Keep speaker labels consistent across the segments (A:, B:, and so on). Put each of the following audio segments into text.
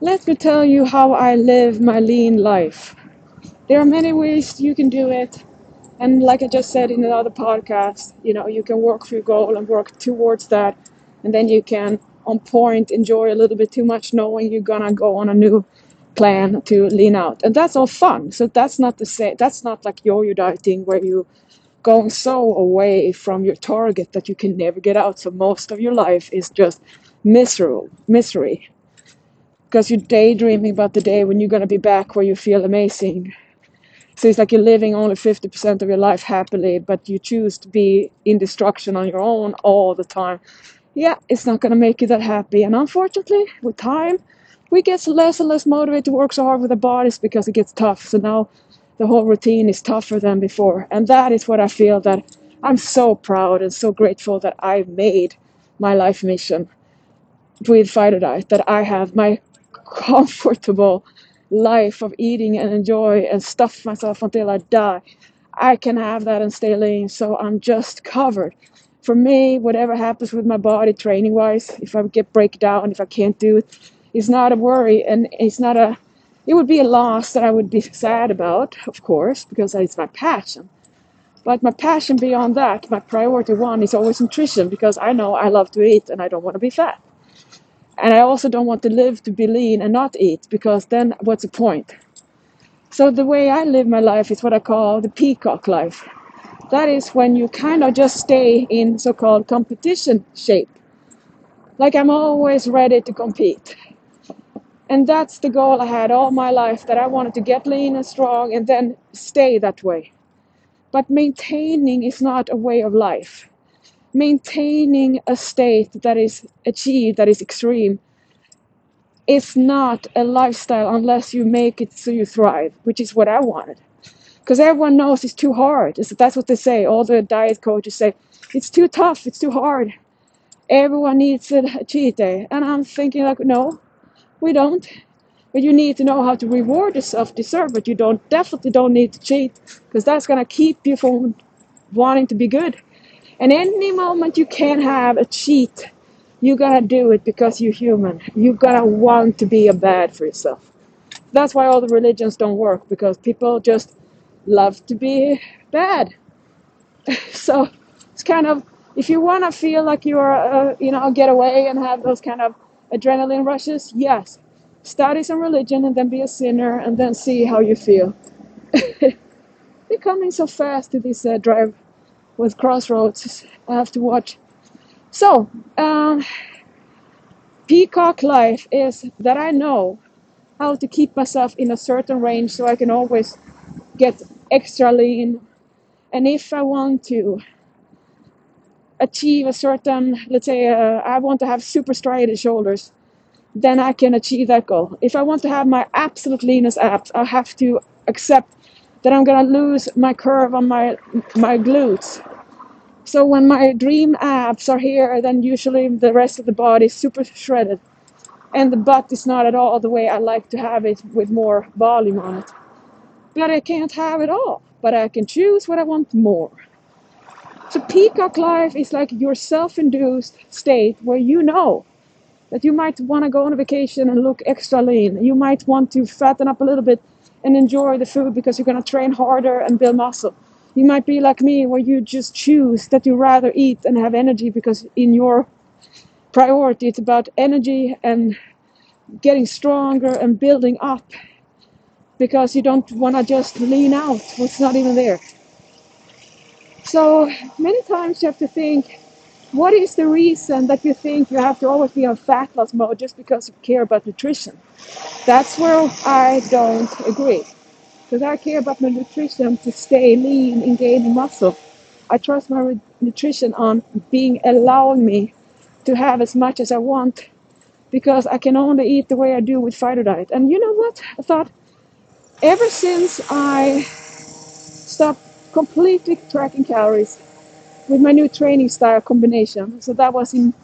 A: Let me tell you how I live my lean life. There are many ways you can do it. And like I just said in another podcast, you know, you can work for your goal and work towards that. And then you can, on point, enjoy a little bit too much knowing you're gonna go on a new plan to lean out. And that's all fun. So that's not the same, that's not like yo yo dieting where you going so away from your target that you can never get out. So most of your life is just miserable, misery. Because you're daydreaming about the day when you're gonna be back where you feel amazing so it's like you're living only 50% of your life happily, but you choose to be in destruction on your own all the time. Yeah, it's not going to make you that happy. And unfortunately, with time, we get less and less motivated to work so hard with the bodies because it gets tough. So now the whole routine is tougher than before. And that is what I feel that I'm so proud and so grateful that I made my life mission with Fighter Diet, that I have my comfortable life of eating and enjoy and stuff myself until I die. I can have that and stay lean, so I'm just covered. For me, whatever happens with my body training wise, if I get break down, if I can't do it, it's not a worry and it's not a it would be a loss that I would be sad about, of course, because it's my passion. But my passion beyond that, my priority one is always nutrition because I know I love to eat and I don't want to be fat. And I also don't want to live to be lean and not eat because then what's the point? So the way I live my life is what I call the peacock life. That is when you kind of just stay in so called competition shape. Like I'm always ready to compete. And that's the goal I had all my life that I wanted to get lean and strong and then stay that way. But maintaining is not a way of life maintaining a state that is achieved, that is extreme, is not a lifestyle unless you make it so you thrive, which is what I wanted. Because everyone knows it's too hard. That's what they say. All the diet coaches say, it's too tough, it's too hard. Everyone needs a cheat day. And I'm thinking, like, no, we don't. But you need to know how to reward yourself, deserve but you don't definitely don't need to cheat because that's gonna keep you from wanting to be good. And any moment you can have a cheat, you gotta do it because you're human. You gotta want to be a bad for yourself. That's why all the religions don't work because people just love to be bad. so it's kind of if you want to feel like you're, uh, you know, get away and have those kind of adrenaline rushes, yes, study some religion and then be a sinner and then see how you feel. They're coming so fast to this uh, drive with Crossroads. I have to watch. So, um, peacock life is that I know how to keep myself in a certain range so I can always get extra lean. And if I want to achieve a certain, let's say, uh, I want to have super striated shoulders, then I can achieve that goal. If I want to have my absolute leanest abs, I have to accept that I'm gonna lose my curve on my my glutes. So when my dream abs are here, then usually the rest of the body is super shredded, and the butt is not at all the way I like to have it with more volume on it. But I can't have it all. But I can choose what I want more. So peacock life is like your self-induced state where you know that you might want to go on a vacation and look extra lean. You might want to fatten up a little bit and enjoy the food because you're going to train harder and build muscle. You might be like me where you just choose that you rather eat and have energy because in your priority it's about energy and getting stronger and building up because you don't want to just lean out what's not even there. So many times you have to think what is the reason that you think you have to always be on fat loss mode just because you care about nutrition? That's where I don't agree. Because I care about my nutrition to stay lean and gain muscle. I trust my nutrition on being allowing me to have as much as I want because I can only eat the way I do with fighter diet. And you know what? I thought ever since I stopped completely tracking calories with my new training style combination, so that was in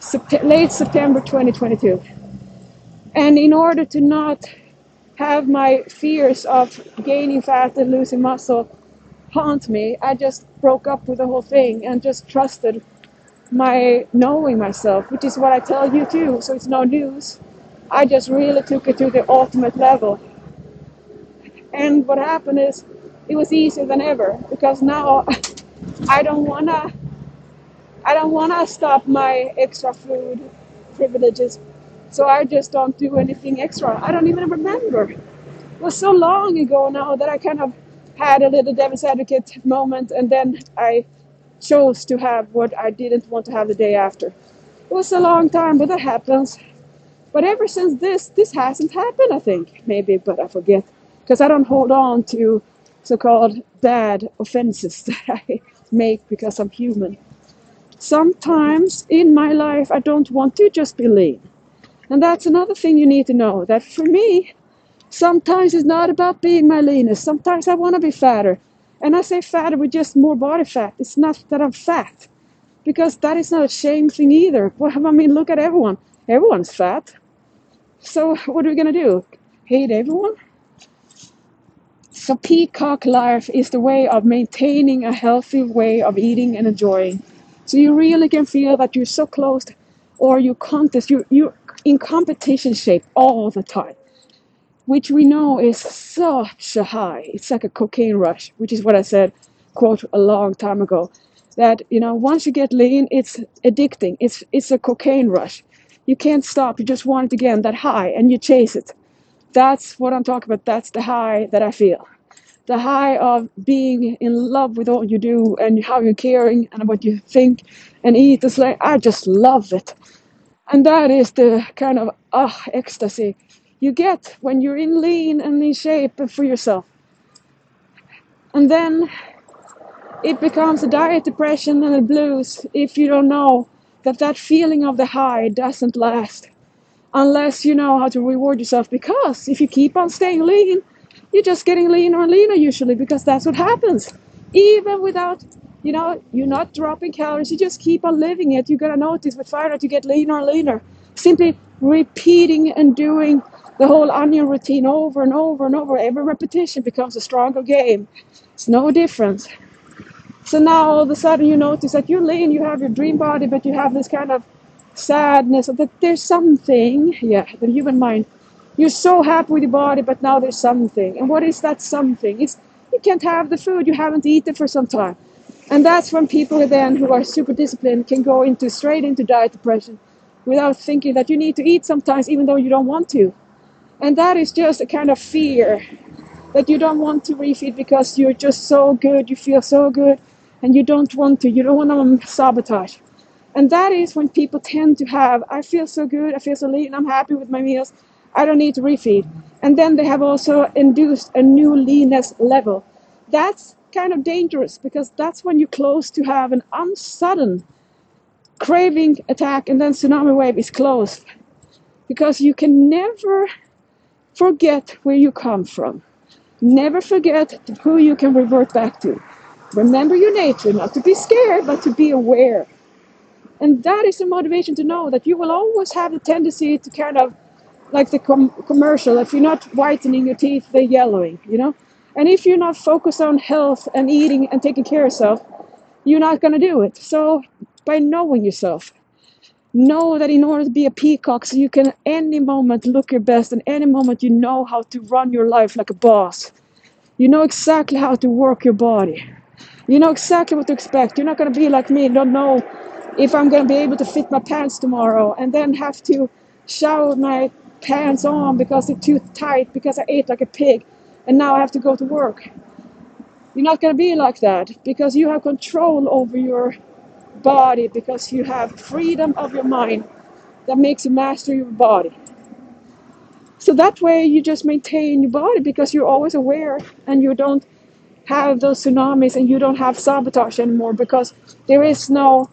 A: Sept- late September 2022. And in order to not have my fears of gaining fat and losing muscle haunt me, I just broke up with the whole thing and just trusted my knowing myself, which is what I tell you too, so it's no news. I just really took it to the ultimate level. And what happened is it was easier than ever because now I don't wanna I don't wanna stop my extra food privileges. So I just don't do anything extra. I don't even remember. It was so long ago now that I kind of had a little devil's advocate moment and then I chose to have what I didn't want to have the day after. It was a long time, but that happens. But ever since this, this hasn't happened, I think. Maybe, but I forget. Because I don't hold on to so called bad offenses that I make because I'm human. Sometimes in my life, I don't want to just be lean. And that's another thing you need to know that for me, sometimes it's not about being my leanest. Sometimes I want to be fatter. And I say fatter with just more body fat. It's not that I'm fat because that is not a shame thing either. Well, I mean, look at everyone. Everyone's fat. So what are we gonna do? Hate everyone? So peacock life is the way of maintaining a healthy way of eating and enjoying. So you really can feel that you're so close, or you contest, you you're in competition shape all the time, which we know is such a high. It's like a cocaine rush, which is what I said, quote a long time ago. That you know, once you get lean, it's addicting. It's it's a cocaine rush. You can't stop. You just want it again, that high, and you chase it. That's what I'm talking about. That's the high that I feel. The high of being in love with what you do and how you're caring and what you think and eat. It's like, I just love it. And that is the kind of ah ecstasy you get when you're in lean and in shape for yourself. And then it becomes a diet depression and a blues if you don't know that that feeling of the high doesn't last unless you know how to reward yourself because if you keep on staying lean you're just getting leaner and leaner usually because that's what happens. Even without you know you're not dropping calories you just keep on living it. You're to notice with fire that you get leaner and leaner. Simply repeating and doing the whole onion routine over and over and over. Every repetition becomes a stronger game. It's no difference. So now all of a sudden you notice that you're lean, you have your dream body, but you have this kind of sadness that there's something, yeah, the human mind. You're so happy with your body, but now there's something. And what is that something? It's you can't have the food you haven't eaten for some time. And that's when people then who are super disciplined can go into straight into diet depression without thinking that you need to eat sometimes even though you don't want to. And that is just a kind of fear that you don't want to refeed because you're just so good, you feel so good, and you don't want to, you don't want to sabotage. And that is when people tend to have, I feel so good, I feel so lean, I'm happy with my meals, I don't need to refeed. And then they have also induced a new leanness level. That's kind of dangerous because that's when you're close to have an unsudden craving attack and then tsunami wave is closed. Because you can never forget where you come from. Never forget who you can revert back to. Remember your nature, not to be scared, but to be aware. And that is the motivation to know that you will always have the tendency to kind of, like the com- commercial, if you're not whitening your teeth, they're yellowing, you know? And if you're not focused on health and eating and taking care of yourself, you're not going to do it. So, by knowing yourself, know that in order to be a peacock, so you can any moment look your best, and any moment you know how to run your life like a boss. You know exactly how to work your body. You know exactly what to expect. You're not going to be like me don't know if I'm going to be able to fit my pants tomorrow and then have to shower my pants on because they're too tight because I ate like a pig and now I have to go to work. You're not going to be like that because you have control over your body because you have freedom of your mind that makes you master your body. So that way you just maintain your body because you're always aware and you don't have those tsunamis and you don't have sabotage anymore because there is no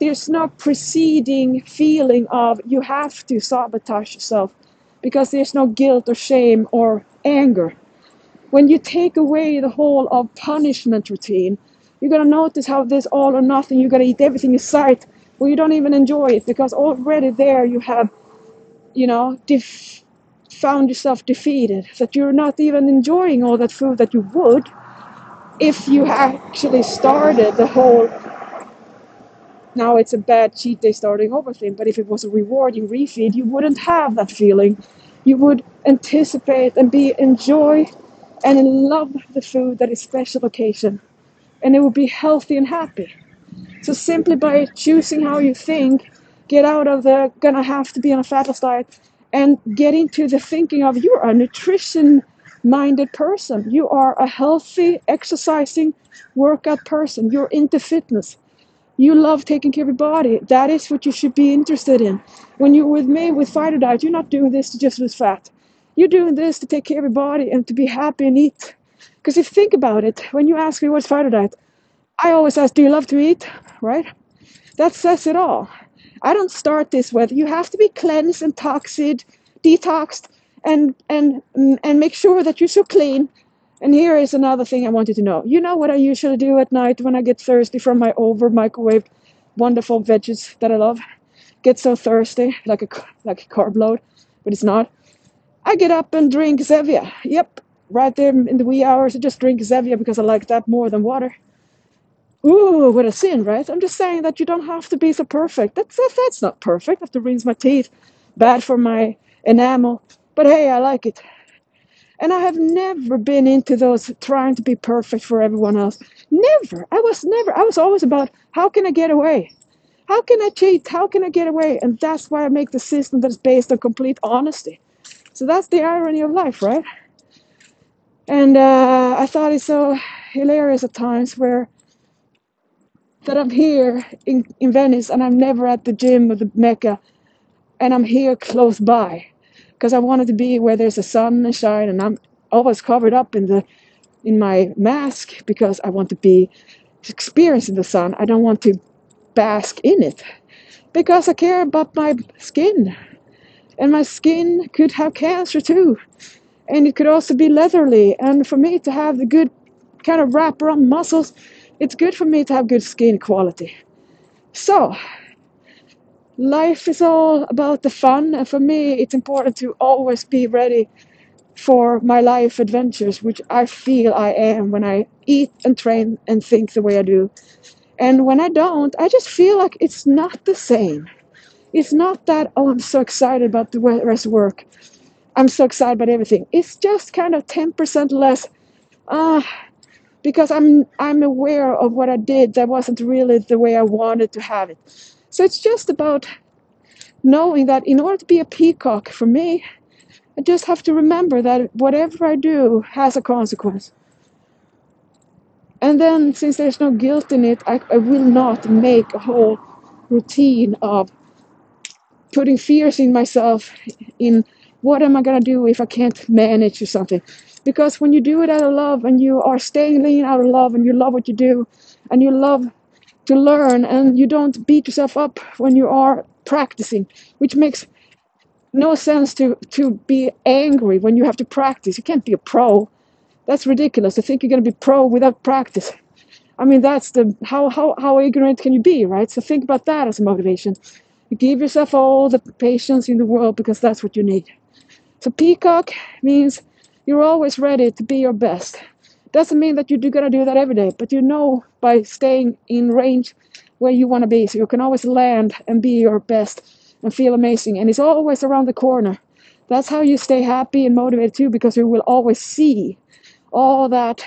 A: there's no preceding feeling of you have to sabotage yourself because there's no guilt or shame or anger. When you take away the whole of punishment routine, you're gonna notice how this all or nothing, you're gonna eat everything in sight, or you don't even enjoy it because already there you have, you know, def- found yourself defeated, that you're not even enjoying all that food that you would if you actually started the whole now it's a bad cheat day starting over thing. But if it was a rewarding refeed, you wouldn't have that feeling. You would anticipate and be enjoy and love the food that is special occasion, and it would be healthy and happy. So simply by choosing how you think, get out of the gonna have to be on a fat loss diet and get into the thinking of you're a nutrition minded person. You are a healthy, exercising, workout person. You're into fitness. You love taking care of your body. That is what you should be interested in. When you're with me with fighter diet, you're not doing this to just lose fat. You're doing this to take care of your body and to be happy and eat. Because if you think about it, when you ask me what's fighter diet, I always ask, do you love to eat? Right? That says it all. I don't start this with you have to be cleansed and toxid, detoxed, and and and make sure that you're so clean. And here is another thing I wanted to know. You know what I usually do at night when I get thirsty from my over microwaved wonderful veggies that I love? Get so thirsty, like a like a carb load, but it's not. I get up and drink Zevia. Yep, right there in the wee hours, I just drink Zevia because I like that more than water. Ooh, what a sin, right? I'm just saying that you don't have to be so perfect. That's that's not perfect. I have to rinse my teeth. Bad for my enamel. But hey, I like it. And I have never been into those trying to be perfect for everyone else. Never. I was never. I was always about how can I get away? How can I cheat? How can I get away? And that's why I make the system that's based on complete honesty. So that's the irony of life, right? And uh, I thought it's so hilarious at times where that I'm here in, in Venice and I'm never at the gym or the Mecca and I'm here close by because I wanted to be where there's a sun and shine and I'm always covered up in the in my mask because I want to be experiencing the sun. I don't want to bask in it because I care about my skin and my skin could have cancer too and it could also be leathery and for me to have the good kind of wrap around muscles it's good for me to have good skin quality. So, life is all about the fun, and for me, it's important to always be ready for my life adventures, which I feel I am when I eat and train and think the way I do. And when I don't, I just feel like it's not the same. It's not that, oh, I'm so excited about the rest of work. I'm so excited about everything. It's just kind of 10% less. Ah, uh, because I'm I'm aware of what I did that wasn't really the way I wanted to have it. So it's just about knowing that in order to be a peacock for me, I just have to remember that whatever I do has a consequence. And then since there's no guilt in it, I, I will not make a whole routine of putting fears in myself in what am I gonna do if I can't manage or something. Because when you do it out of love and you are staying lean out of love and you love what you do and you love to learn and you don't beat yourself up when you are practicing, which makes no sense to, to be angry when you have to practice. You can't be a pro. That's ridiculous to think you're going to be pro without practice. I mean, that's the how, how, how ignorant can you be, right? So think about that as a motivation. Give yourself all the patience in the world because that's what you need. So peacock means you're always ready to be your best. Doesn't mean that you're gonna do that every day, but you know by staying in range where you want to be, so you can always land and be your best and feel amazing. And it's always around the corner. That's how you stay happy and motivated too, because you will always see all that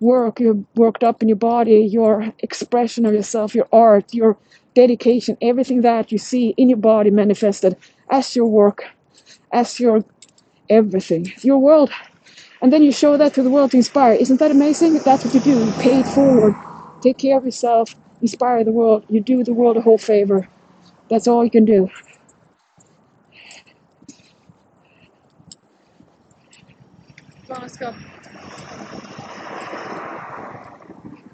A: work you worked up in your body, your expression of yourself, your art, your dedication, everything that you see in your body manifested as your work, as your everything, your world. And then you show that to the world to inspire. Isn't that amazing? That's what you do. You pay it forward. Take care of yourself. Inspire the world. You do the world a whole favor. That's all you can do.
B: Let's go.